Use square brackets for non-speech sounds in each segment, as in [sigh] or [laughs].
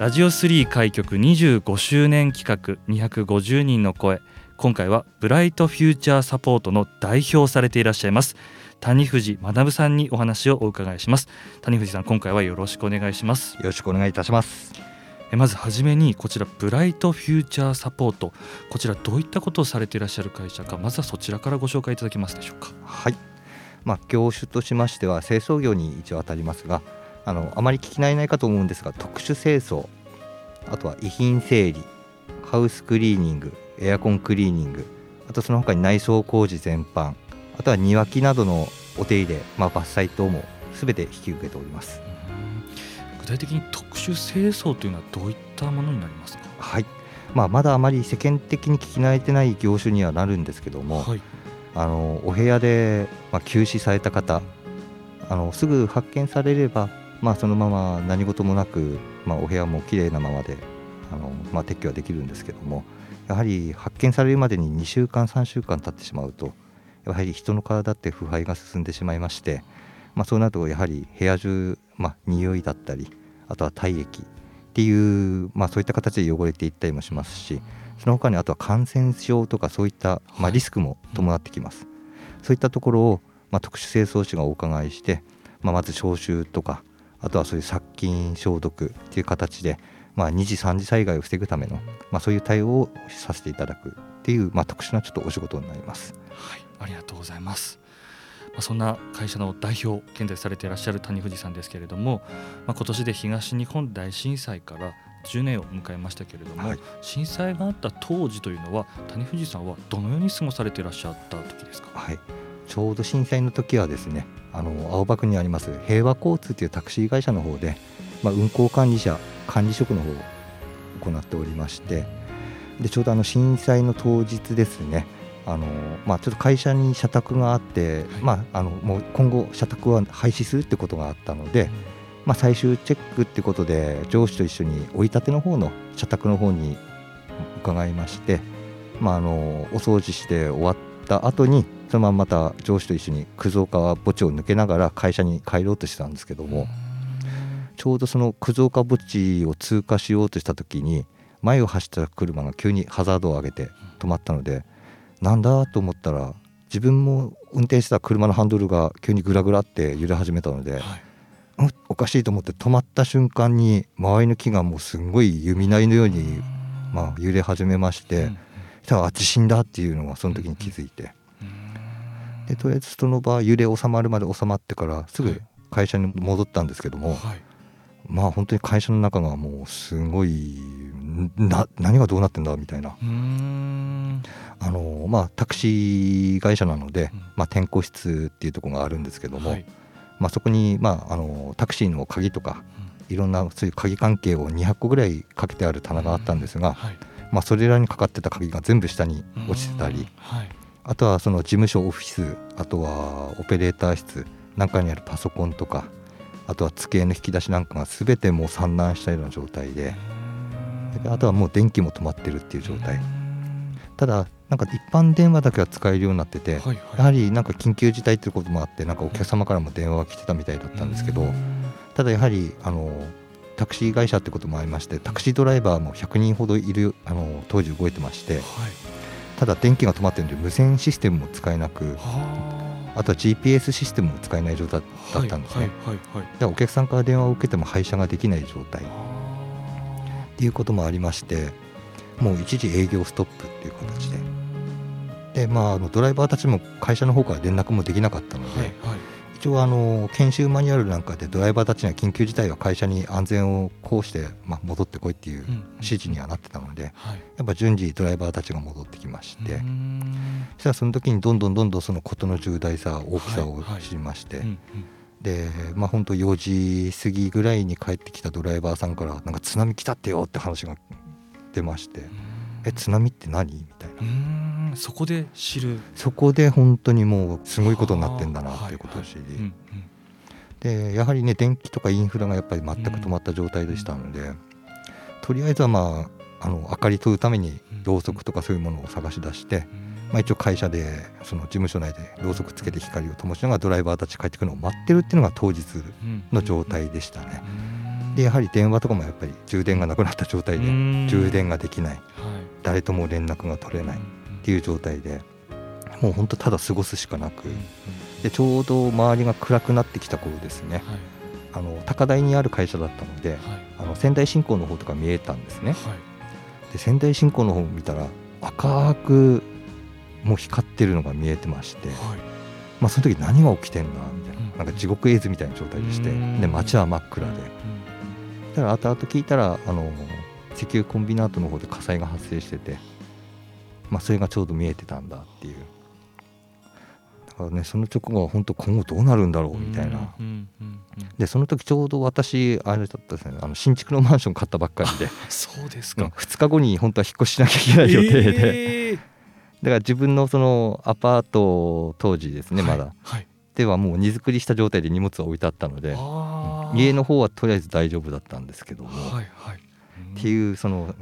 ラジオ3開局25周年企画250人の声。今回はブライトフューチャーサポートの代表されていらっしゃいます谷藤学さんにお話をお伺いします。谷藤さん今回はよろしくお願いします。よろしくお願いいたします。えまずはじめにこちらブライトフューチャーサポート。こちらどういったことをされていらっしゃる会社かまずはそちらからご紹介いただけますでしょうか。はい。まあ業種としましては清掃業に一応当たりますがあのあまり聞き慣れないかと思うんですが特殊清掃あとは遺品整理ハウスクリーニングエアコンクリーニングあとその他に内装工事全般あとは庭木などのお手入れ、まあ、伐採等も全て引き受けております。具体的に特殊清掃というのはどういったものになりますか？はい、まあ、まだあまり世間的に聞き慣れてない業種にはなるんですけども、はい、あのお部屋で、まあ、休止された方あのすぐ発見されればまあ、そのまま何事もなく、まあ、お部屋もきれいなままであの、まあ、撤去はできるんですけどもやはり発見されるまでに2週間3週間経ってしまうとやはり人の体って腐敗が進んでしまいまして、まあ、そうなるとやはり部屋中、まあ、匂いだったりあとは体液っていう、まあ、そういった形で汚れていったりもしますしその他にあとは感染症とかそういった、まあ、リスクも伴ってきます、そういったところを、まあ、特殊清掃士がお伺いして、まあ、まず消臭とかあとはそういう殺菌消毒っていう形で、まあ、2次3次災害を防ぐための、まあ、そういう対応をさせていただくっていう、まあ、特殊なちょっとお仕事になります。はい、ありがとうございます。まあ、そんな会社の代表現在されていらっしゃる谷藤さんですけれども、まあ、今年で東日本大震災から10年を迎えましたけれども、はい、震災があった当時というのは谷藤さんはどのように過ごされていらっしゃった時ですか？はい、ちょうど震災の時はですねあの青葉区にあります平和交通というタクシー会社の方で、まあ、運行管理者管理職の方を行っておりましてでちょうどあの震災の当日ですねあのまあ、ちょっと会社に社宅があって、はい、まあ、あのもう今後社宅は廃止するってことがあったので、まあ、最終チェックってことで上司と一緒に追い立ての方の社宅の方に伺いまして、まあ、あのお掃除して終わった後にそのまままた上司と一緒に葛岡墓地を抜けながら会社に帰ろうとしてたんですけどもちょうどその葛岡墓地を通過しようとした時に前を走った車が急にハザードを上げて止まったのでなんだと思ったら自分も運転してた車のハンドルが急にグラグラって揺れ始めたので、はい、おかしいと思って止まった瞬間に周りの木がもうすんごい弓なりのように、まあ、揺れ始めまして、うん、あ地震だっていうのがその時に気づいて、でとりあえずその場揺れ収まるまで収まってからすぐ会社に戻ったんですけども、はい、まあ本当に会社の中がもうすごいな何がどうなってんだみたいな。あの、まあ、タクシー会社なので、まあ、転校室っていうところがあるんですけども、はい、まあ、そこに、まあ、あのタクシーの鍵とか、いろんなそういう鍵関係を200個ぐらいかけてある棚があったんですが、はい、まあ、それらにかかってた鍵が全部下に落ちてたり。はいあとはその事務所オフィスあとはオペレーター室なんかにあるパソコンとかあとは机の引き出しなんかが全てもう散乱したような状態であとはもう電気も止まってるっていう状態。ただなんか一般電話だけは使えるようになってて、はいはい、やはりなんか緊急事態っていうこともあってなんかお客様からも電話が来てたみたいだったんですけどただやはりあのタクシー会社ってこともありましてタクシードライバーも100人ほどいるあの当時動いてまして、はいただ電気が止まってるんで無線システムも使えなくあ。とは GPS システムも使えない状態だったんですね、でお客さんから電話を受けても配車ができない状態。っていうこともありましてもう一時営業ストップっていう形で。でまああのドライバーたちも会社の方から連絡もできなかったので、はいはい、一応あの研修マニュアルなんかでドライバーたちには緊急事態は会社に安全をこうして、まあ、戻ってこいっていう指示にはなってたので、やっぱ順次ドライバーたちが戻ってきましてそしたらその時にどんどんどんどんその事の重大さ大きさを知りまして。でまあ本当4時過ぎぐらいに帰ってきたドライバーさんからなんか津波来たってよって話が出ましてえ津波って何？みたいなそこで知る。そこで本当にもうすごいことになってんだなっていうことを知り、でやはりね電気とかインフラがやっぱり全く止まった状態でしたので、とりあえずはまああの明かり取るためにろうそくとかそういうものを探し出して、まあ、一応会社でその事務所内でろうそくつけて光を灯しながらドライバーたち帰ってくるのを待ってるっていうのが当日の状態でしたね。でやはり電話とかもやっぱり充電がなくなった状態で充電ができない、誰とも連絡が取れないっていう状態でもう本当ただ過ごすしかなくでちょうど周りが暗くなってきた頃ですね、あの高台にある会社だったので、あの仙台新港の方とか見えたんですね、で仙台新港の方を見たら赤くもう光ってるのが見えてまして、まあ、その時何が起きてんだみたいななんか地獄絵図みたいな状態でしてで街は真っ暗で。だから後々聞いたらあの石油コンビナートの方で火災が発生してて、まあ、それがちょうど見えてたんだっていう。だからねその直後は本当今後どうなるんだろうみたいな、でその時ちょうど私あれだったですね。あの新築のマンション買ったばっかりで。[laughs] そうですか、2日後に本当は引っ越ししなきゃいけない予定で、えー、だから自分のそのアパート当時ですねまだ、はい。はい、ではもう荷造りした状態で荷物は置いてあったので。家の方はとりあえず大丈夫だったんですけども、はいはい、っていうその、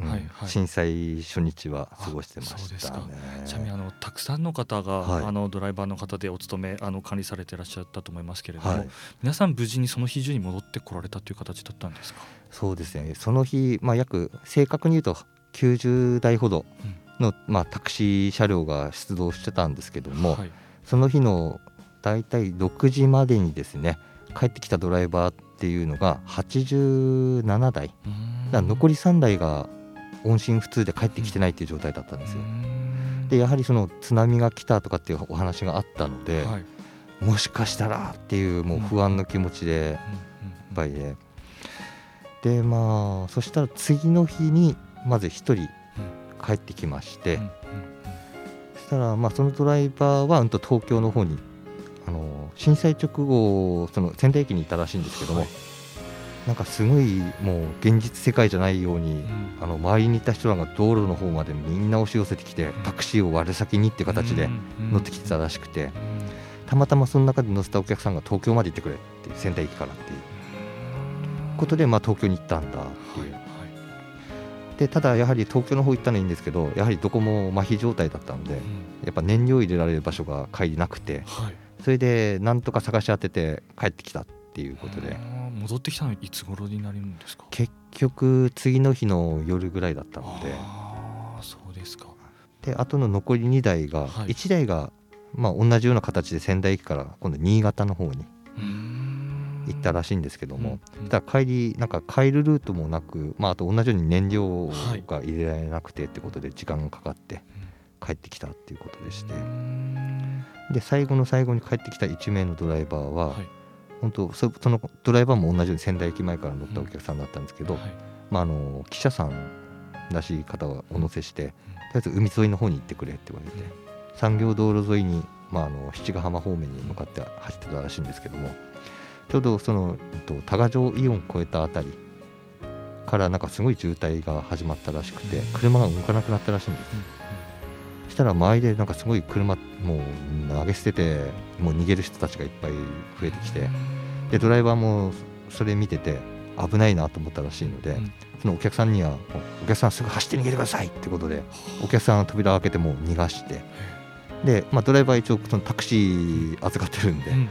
震災初日は過ごしてましたね。ちなみにあのたくさんの方が、はい、あのドライバーの方でお勤めあの管理されていらっしゃったと思いますけれども、はい、皆さん無事にその日中に戻ってこられたという形だったんですか？そうですね。その日まあ約正確に言うと90台ほどの、うん、まあタクシー車両が出動してたんですけども、はい、その日のだいたい6時までにですね帰ってきたドライバーっていうのが87台だ残り3台が音信不通で帰ってきてないっていう状態だったんですよ。でやはりその津波が来たとかっていうお話があったので、はい、もしかしたらっていうもう不安の気持ちでいっぱいででまあそしたら次の日にまず1人帰ってきまして、そしたらまあそのドライバーは東京の方にあの震災直後その仙台駅にいたらしいんですけども、はい、なんかすごいもう現実世界じゃないように、うん、あの周りにいた人らが道路の方までみんな押し寄せてきて、タクシーを割る先にっていう形で乗ってきてたらしくて、たまたまその中で乗せたお客さんが東京まで行ってくれっていう仙台駅からっていうことで、まあ、東京に行ったんだっていう。はいでただやはり東京の方行ったのはいいんですけどやはりどこも麻痺状態だったので、やっぱ燃料入れられる場所が帰りなくて、はい、それでなんとか探し当てて帰ってきたっていうことで戻ってきたのいつ頃になるんですか？結局次の日の夜ぐらいだったので。あそうですか。であとの残り2台が、はい、1台がまあ同じような形で仙台駅から今度新潟の方に行ったらしいんですけども、うんうん、だ帰りなんか帰るルートもなく、まあ、あと同じように燃料が入れられなくてってことで時間がかかって帰ってきたっていうことでして。で最後の最後に帰ってきた1名のドライバーは、はい、本当そのドライバーも同じように仙台駅前から乗ったお客さんだったんですけど、うんはい、まあ、あの記者さんらしい方をお乗せして、うん、とりあえず海沿いの方に行ってくれって言われて、うん、産業道路沿いに、まあ、あの七ヶ浜方面に向かって走ってたらしいんですけどもちょうどその多賀城イオン越えた辺りからなんかすごい渋滞が始まったらしくて車が動かなくなったらしいんです。したら周りでなんかすごい車もう投げ捨ててもう逃げる人たちがいっぱい増えてきてでドライバーもそれ見てて危ないなと思ったらしいので、うん、そのお客さんにはお客さんすぐ走って逃げてくださいってことでお客さんは扉を開けても逃がしてで、まあ、ドライバー一応そのタクシー預かってるんで、うんうん、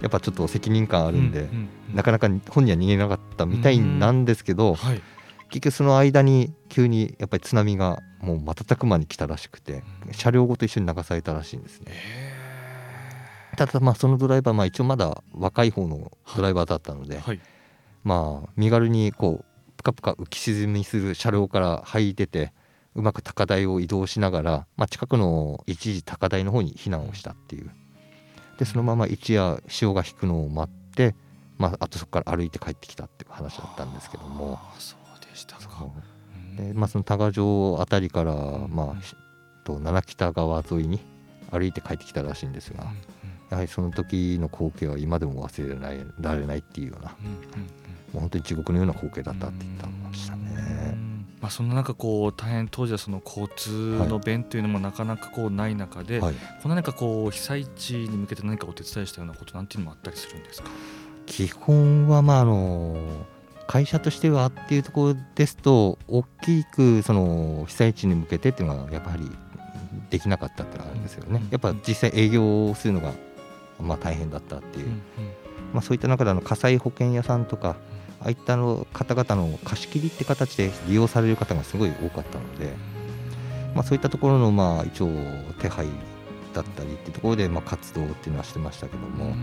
やっぱちょっと責任感あるんで、なかなか本人は逃げなかったみたいなんですけど、はい、結局その間に急にやっぱり津波がもう瞬く間に来たらしくて、車両ごと一緒に流されたらしいんですね。ただまあそのドライバーまあ一応まだ若い方のドライバーだったので、はい、まあ身軽にこうプカプカ浮き沈みする車両から入いててうまく高台を移動しながら、まあ、近くの一時高台の方に避難をしたっていう。でそのまま一夜潮が引くのを待って、まあ、あとそこから歩いて帰ってきたっていう話だったんですけども。そうでしたかで、まあ、その多賀城辺りから、まあ、と七北川沿いに歩いて帰ってきたらしいんですが、やはりその時の光景は今でも忘れられられないっていうような、もう本当に地獄のような光景だったって言ってましたね。まあ、その中こう大変当時はその交通の便というのもなかなかこうない中で、はい、この何かこう被災地に向けて何かお手伝いしたようなことなんていうのもあったりするんですか？基本はまああの会社としてはっていうところですと大きくその被災地に向けてっていうのはやっぱりできなかったってのがあるんですよね。やっぱ実際営業するのがまあ大変だったっていう、まあ、そういった中であの火災保険屋さんとかああいったの方々の貸し切りって形で利用される方がすごい多かったので、まあ、そういったところのまあ一応手配だったりっていうところでまあ活動っていうのはしてましたけども、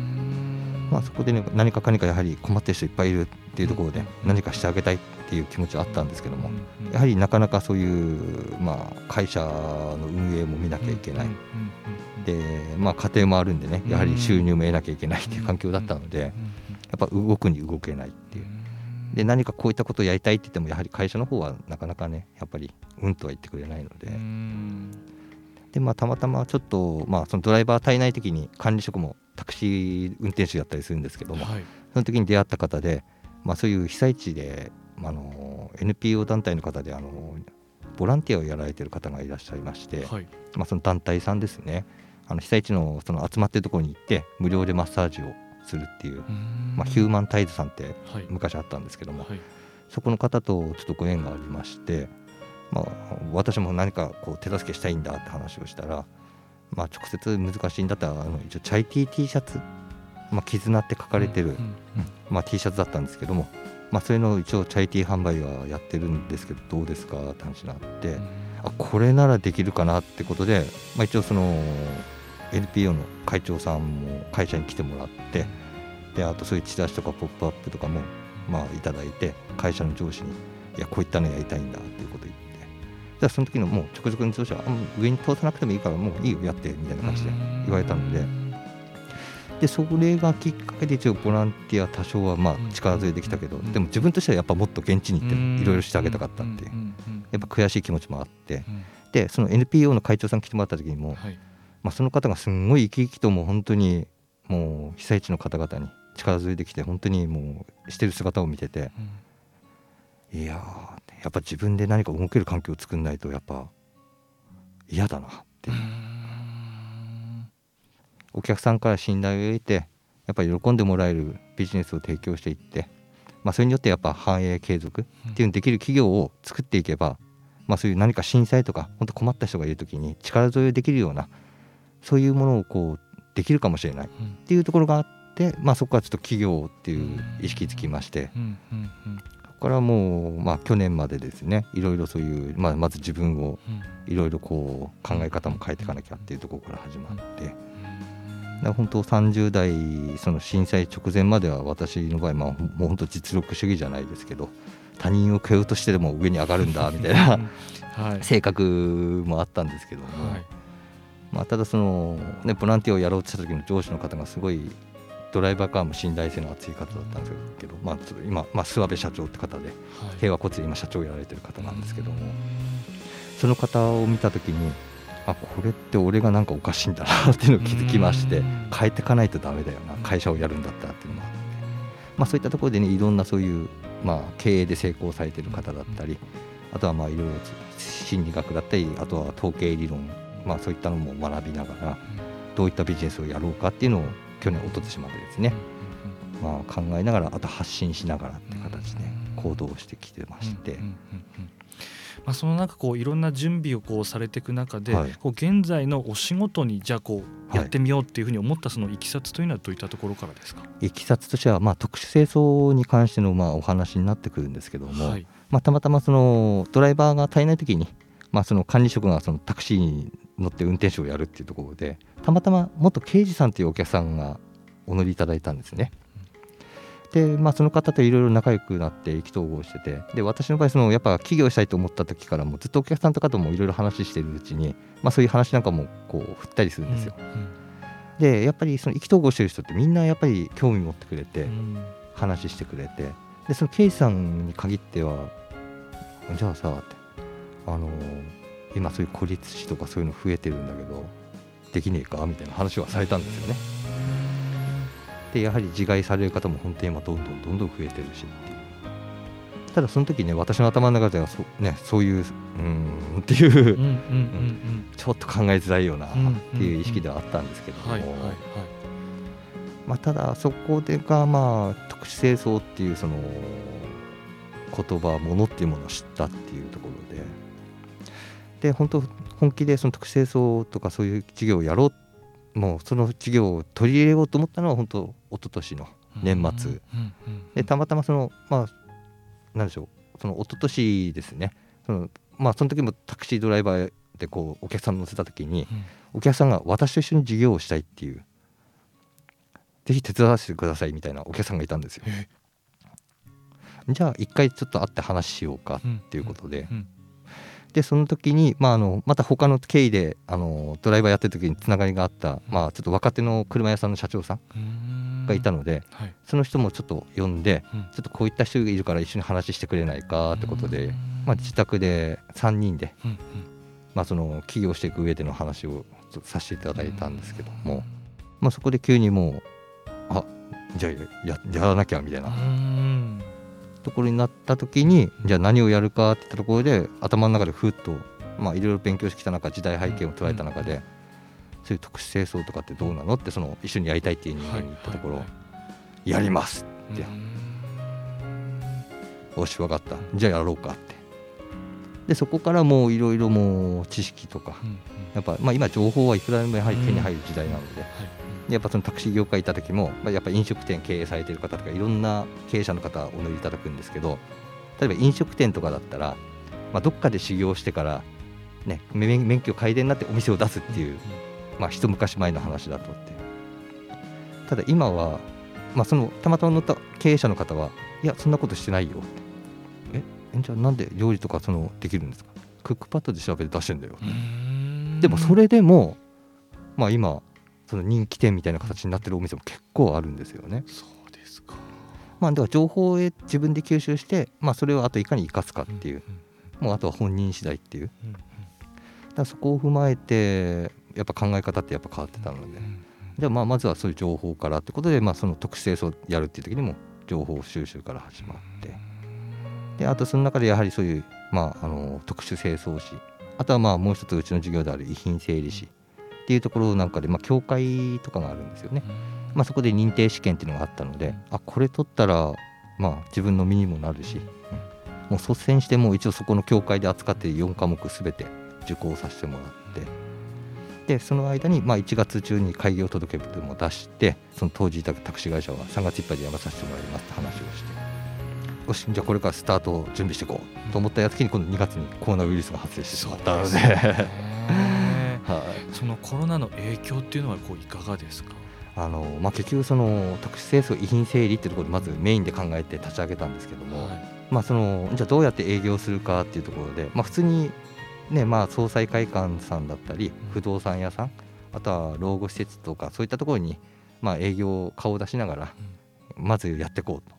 まあ、そこで、ね、何かかにかやはり困ってる人いっぱいいるっていうところで何かしてあげたいっていう気持ちはあったんですけどもやはりなかなかそういうまあ会社の運営も見なきゃいけない。でまあ、家庭もあるんでねやはり収入も得なきゃいけないっていう環境だったのでやっぱ動くに動けないっていう。で何かこういったことをやりたいって言ってもやはり会社の方はなかなかねやっぱりうんとは言ってくれないので。で、まあ、たまたまちょっと、まあ、そのドライバー足りない時に管理職もタクシー運転手やったりするんですけども、はい、その時に出会った方で、まあ、そういう被災地で、あの NPO 団体の方であのボランティアをやられてる方がいらっしゃいまして、はい、まあ、その団体さんですね。あの被災地のその集まってるところに行って無料でマッサージをするっていうまあ、ヒューマンタイズさんって昔あったんですけども、はい、そこの方とちょっとご縁がありまして、まあ、私も何かこう手助けしたいんだって話をしたら、まあ、直接難しいんだったらあの一応チャイティー T シャツ、まあ、絆って書かれてる、まあ、T シャツだったんですけども、まあ、それの一応チャイティー販売はやってるんですけどどうですかって話になって、あこれならできるかなってことで、まあ、一応その NPO の会長さんも会社に来てもらって。であとそういうチラシとか「ポップアップとかもまあいただいて会社の上司に「いやこういったのやりたいんだ」っていうことを言ってじゃあその時のもう直属の上司は上に通さなくてもいいからもういいよやってみたいな感じで言われたので。でそれがきっかけで一応ボランティア多少はまあ力強いできたけどでも自分としてはやっぱもっと現地に行っていろいろしてあげたかったっていうやっぱ悔しい気持ちもあってでその NPO の会長さん来てもらった時にも、まあ、その方がすごい生き生きともう本当にもう被災地の方々に力づいてきて本当にもうしてる姿を見てて、うん、いややっぱ自分で何か動ける環境を作んないとやっぱ嫌だなって。お客さんから信頼を得てやっぱり喜んでもらえるビジネスを提供していって、まあ、それによってやっぱ繁栄継続っていうのできる企業を作っていけば、まあ、そういう何か震災とか本当困った人がいる時に力添えできるようなそういうものをこうできるかもしれないっていうところがあって、まあ、そこからちょっと企業っていう意識つきまして、からもう、まあ、去年までですねいろいろそういう、まあ、まず自分をいろいろこう考え方も変えていかなきゃっていうところから始まって。本当30代その震災直前までは私の場合、まあ、もう本当実力主義じゃないですけど他人を蹴落としてでも上に上がるんだ [laughs] みたいな性格もあったんですけども、はい。まあ、ただその、ね、ボランティアをやろうとした時の上司の方がすごいドライバーからも信頼性の厚い方だったんですけど、まあ、ちょっと今、まあ、諏訪部社長って方で、はい、平和骨で今社長をやられてる方なんですけどもその方を見た時にあこれって俺がなんかおかしいんだなっていうのを気づきまして変えていかないとだめだよな会社をやるんだったらっていうのもあって、まあ、そういったところでねいろんなそういう、まあ、経営で成功されてる方だったりあとはまあいろいろ心理学だったりあとは統計理論まあ、そういったのも学びながらどういったビジネスをやろうかっていうのを去年おととしまでですね、まあ、考えながらあと発信しながらって形で行動してきてまして。まあ、その中こういろんな準備をこうされていく中で、はい、こう現在のお仕事にじゃあこうやってみようっていうふうに思ったそのいきさつというのはどういったところからですか？いきさつとしてはまあ特殊清掃に関してのまあお話になってくるんですけども、はい、まあ、たまたまそのドライバーが足りない時にまあその管理職がそのタクシーに乗って運転手をやるっていうところでたまたま元刑事さんというお客さんがお乗りいただいたんですね。で、まあ、その方といろいろ仲良くなって意気投合しててで私の場合そのやっぱ起業したいと思った時からもずっとお客さんとかともいろいろ話してるうちに、まあ、そういう話なんかもこう振ったりするんですよ。うんうん、でやっぱりその意気投合してる人ってみんなやっぱり興味持ってくれて話してくれてでそのケイさんに限ってはじゃあさってあの今そういう孤立死とかそういうの増えてるんだけどできねえかみたいな話はされたんですよね。でやはり自害される方も本当に今どんどんどんどん増えてるしっていう。ただその時ね私の頭の中ではそ,、ね、そういううんっていうちょっと考えづらいよなっていう意識ではあったんですけども、まあ、ただそこでがまあ特殊清掃っていうその言葉ものっていうものを知ったっていうところでで本当本気でその特殊清掃とかそういう事業をやろうもうその事業を取り入れようと思ったのは本当一昨年の年末。でたまたまそのまあなんでしょうその一昨年ですね。そのまあその時もタクシードライバーでこうお客さん乗せた時に、お客さんが私と一緒に事業をしたいっていうぜひ手伝わせてくださいみたいなお客さんがいたんですよ。じゃあ一回ちょっと会って話しようかっていうことで、でその時に、まあ、あのまた他の経緯であのドライバーやってる時につながりがあった、まあ、ちょっと若手の車屋さんの社長さんがいたので、はい、その人もちょっと呼んで、うん、ちょっとこういった人がいるから一緒に話してくれないかってことで、まあ、自宅で3人で、うんうん、まあ、その起業していく上での話をさせていただいたんですけども、まあ、そこで急にもうあじゃあややらなきゃみたいな。ところになった時にじゃあ何をやるかっていったところで頭の中でふっとまあいろいろ勉強してきた中時代背景を捉えた中で、そういう特殊清掃とかってどうなの？ってその一緒にやりたいっていう人間に言ったところ、やりますって。よし分かった。じゃあやろうかって。でそこからもういろいろもう知識とか、やっぱまあ今情報はいくらでもやはり手に入る時代なので、やっぱそのタクシー業界行った時も、まあ、やっぱ飲食店経営されてる方とかいろんな経営者の方お乗りいただくんですけど例えば飲食店とかだったら、まあ、どっかで修行してから、ね、免許改伝になってお店を出すっていう、まあ、一昔前の話だとってただ今は、まあ、そのたまたま乗った経営者の方はいやそんなことしてないよえじゃあなんで料理とかそのできるんですか？クックパッドで調べて出してんだよでもそれでもまあ今その人気店みたいな形になってるお店も結構あるんですよね。そうですか。まあ、だから情報を自分で吸収して、まあ、それをあといかに生かすかっていう、もうあとは本人次第っていう、だそこを踏まえてやっぱ考え方ってやっぱ変わってたので、じゃあまあまずはそういう情報からってことで、まあ、その特殊清掃やるっていう時にも情報収集から始まって。であとその中でやはりそういう、まあ、あの特殊清掃士。あとはまあもう一つうちの授業である遺品整理士っていうところなんかで、まあ、教会とかがあるんですよね。まあ、そこで認定試験っていうのがあったので、あこれ取ったら、まあ、自分の身にもなるし、うん、もう率先してもう一応そこの教会で扱っている4科目すべて受講させてもらってでその間に、まあ、1月中に開業届でも出してその当時いたタクシー会社は3月いっぱいで辞めさせてもらいますって話をして。よしじゃあこれからスタートを準備していこうと思ったやつに今度2月にコロナウイルスが発生してしまった。ので。はい、そのコロナの影響っていうのはこういかがですか？あのまあ、結局その特殊清掃遺品整理っていうところでまずメインで考えて立ち上げたんですけども、はい、まあ、そのじゃあどうやって営業するかっていうところで、まあ、普通に、ねまあ、総裁会館さんだったり不動産屋さんあとは老後施設とかそういったところに、まあ、営業顔を出しながらまずやっていこうと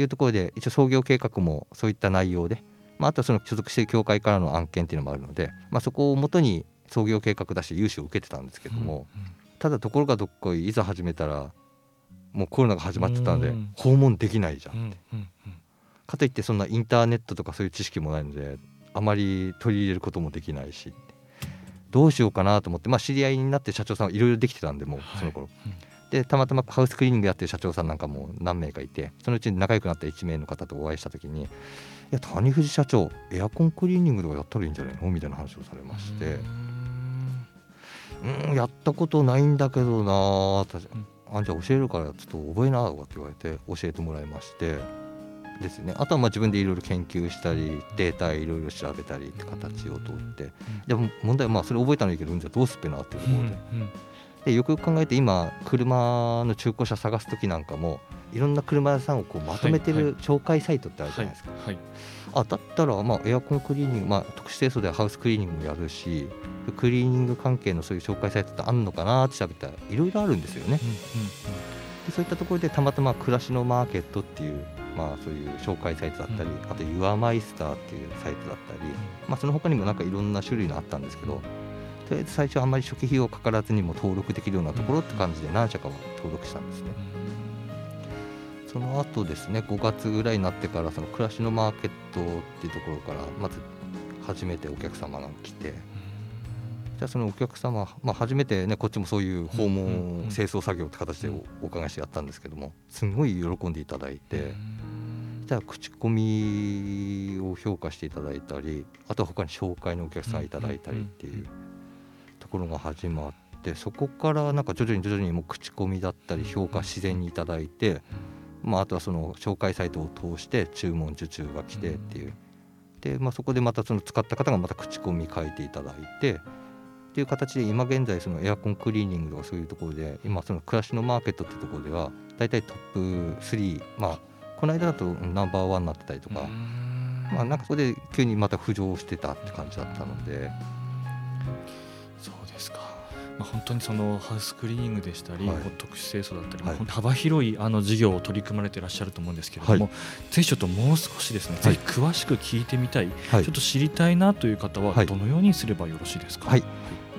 いうところで一応創業計画もそういった内容で、まあ、あとはその所属している協会からの案件っていうのもあるので、まあ、そこをもとに創業計画出して融資を受けてたんですけども、うんうん、ただところがどっこいいざ始めたらもうコロナが始まってたので訪問できないじゃんって、うんうんうん、かといってそんなインターネットとかそういう知識もないのであまり取り入れることもできないしどうしようかなと思って、まあ、知り合いになって社長さんはいろいろできてたんでもうその頃、はいうん。でたまたまハウスクリーニングやってる社長さんなんかも何名かいてそのうちに仲良くなった1名の方とお会いした時に「いや谷藤社長エアコンクリーニングとかやったらいいんじゃないの?」みたいな話をされまして。うんやったことないんだけどなあじゃあ教えるからちょっと覚えなとかって言われて教えてもらいましてですね。あとはまあ自分でいろいろ研究したりデータいろいろ調べたりって形をとって、でも問題はまあそれ覚えたのいいけどじゃあどうすっぺなっていうところで,、でよくよく考えて今車の中古車探す時なんかもいろんな車屋さんをこうまとめてる紹介サイトってあるじゃないですか、はいあだったらまあエアコンクリーニング、まあ、特殊清掃ではハウスクリーニングもやるしクリーニング関係のそういう紹介サイトってあるのかなって調べたらいろいろあるんですよね。うんうんでそういったところでたまたま暮らしのマーケットっていう、まあ、そういう紹介サイトだったり、うん。あとユアマイスターっていうサイトだったり、まあ、その他にもなんかいろんな種類のあったんですけどとりあえず最初あんまり初期費用かからずにも登録できるようなところって感じで何社かは登録したんですね。その後ですね5月ぐらいになってからその暮らしのマーケットっていうところからまず初めてお客様が来てじゃあそのお客様、まあ、初めてねこっちもそういう訪問清掃作業って形でおお伺いしてやったんですけどもすごい喜んでいただいてじゃあ口コミを評価していただいたりあとは他に紹介のお客さん。いただいたりっていうところが始まってそこからなんか徐々に徐々にもう口コミだったり評価自然にいただいて。まあ、あとはその紹介サイトを通して注文受注が来てっていう、で、まあ、そこでまたその使った方がまた口コミ書いていただいてっていう形で今現在そのエアコンクリーニングとかそういうところで今その暮らしのマーケットっていうところでは大体トップ3まあこの間だとナンバーワンになってたりとか、まあなんかそこで急にまた浮上してたって感じだったので、そうですか、まあ、本当にそのハウスクリーニングでしたり、はい。特殊清掃だったり、はい。幅広いあの事業を取り組まれていらっしゃると思うんですけれども、はぜひちょっともう少しですね、はい。ぜひ詳しく聞いてみたい、はい。ちょっと知りたいなという方ははい。どのようにすればよろしいですか？はい。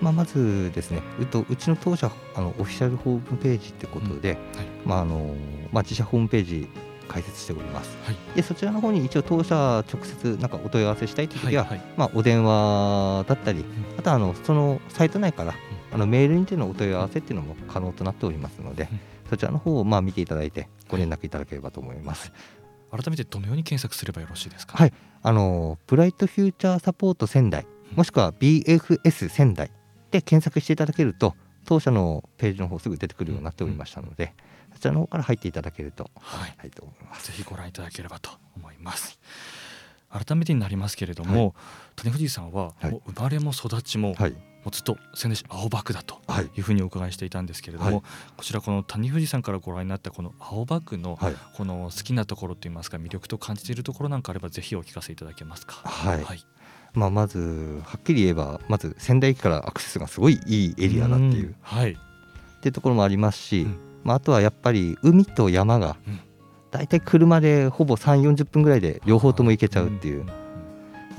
まあ、まずですねうとうちの当社あのオフィシャルホームページってことで、はい。まああのまあ、自社ホームページ開設しております。はい。でそちらの方に一応当社直接なんかお問い合わせしたいという時は、はいまあ、お電話だったり、あとはあのそのサイト内からあのメールにてのお問い合わせっていうのも可能となっておりますので、うん。そちらの方をまあ見ていただいてご連絡いただければと思います。改めてどのように検索すればよろしいですか？はい。あのブライトフューチャーサポート仙台もしくは BFS 仙台で検索していただけると当社のページの方すぐ出てくるようになっておりましたので、そちらの方から入っていただけると、はい。はい、と思います。ぜひご覧いただければと思います。改めてになりますけれども、谷藤さんははい。もう生まれも育ちも、はい、もうずっと仙台市青葉区だとはい、いうふうにお伺いしていたんですけれども、はい。こちらこの谷藤さんからご覧になったこの青葉区のはい、この好きなところといいますか魅力と感じているところなんかあればぜひお聞かせいただけますか？はい。はい、まあ、まずはっきり言えばまず仙台駅からアクセスがすごいいいエリアだっていう、ん。はい、っていうところもありますし、うんまあ、あとはやっぱり海と山がうん。だいたい車でほぼ3 4 0分ぐらいで両方とも行けちゃうっていう、や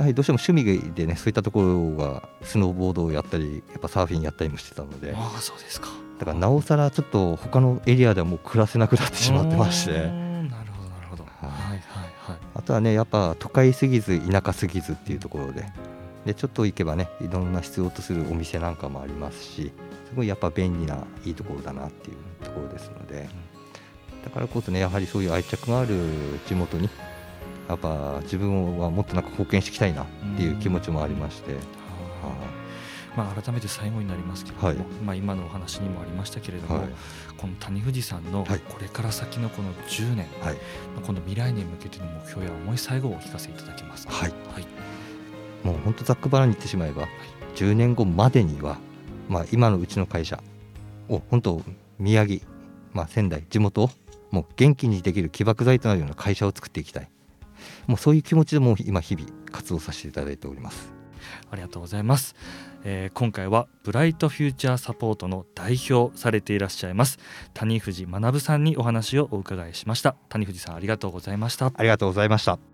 はりどうしても趣味でねそういったところがスノーボードをやったりやっぱサーフィンやったりもしてたので。ああそうですか。だからなおさらちょっと他のエリアではもう暮らせなくなってしまってまして。んなるほどなるほど。はい。はいはいはい。あとはねやっぱ都会すぎず田舎すぎずっていうところででちょっと行けばねいろんな必要とするお店なんかもありますしすごいやっぱ便利ないいところだなっていうところですのでだからこそねやはりそういう愛着がある地元にやっぱ自分はもっとなんか貢献していきたいなっていう気持ちもありまして、まあ、改めて最後になりますけれども、はい。まあ、今のお話にもありましたけれども、はい。この谷藤さんのはい。これから先のこの10年、はい。まあこの未来に向けての目標や思い最後をお聞かせいただけますか？はい。はいもう本当ざっくばらんに言ってしまえば、10年後までには、まあ、今のうちの会社を本当宮城、まあ、仙台地元をもう元気にできる起爆剤となるような会社を作っていきたい。もうそういう気持ちでもう今日々活動させていただいております。ありがとうございます、えー今回はブライトフューチャーサポートの代表されていらっしゃいます谷藤学さんにお話をお伺いしました。谷藤さんありがとうございました。ありがとうございました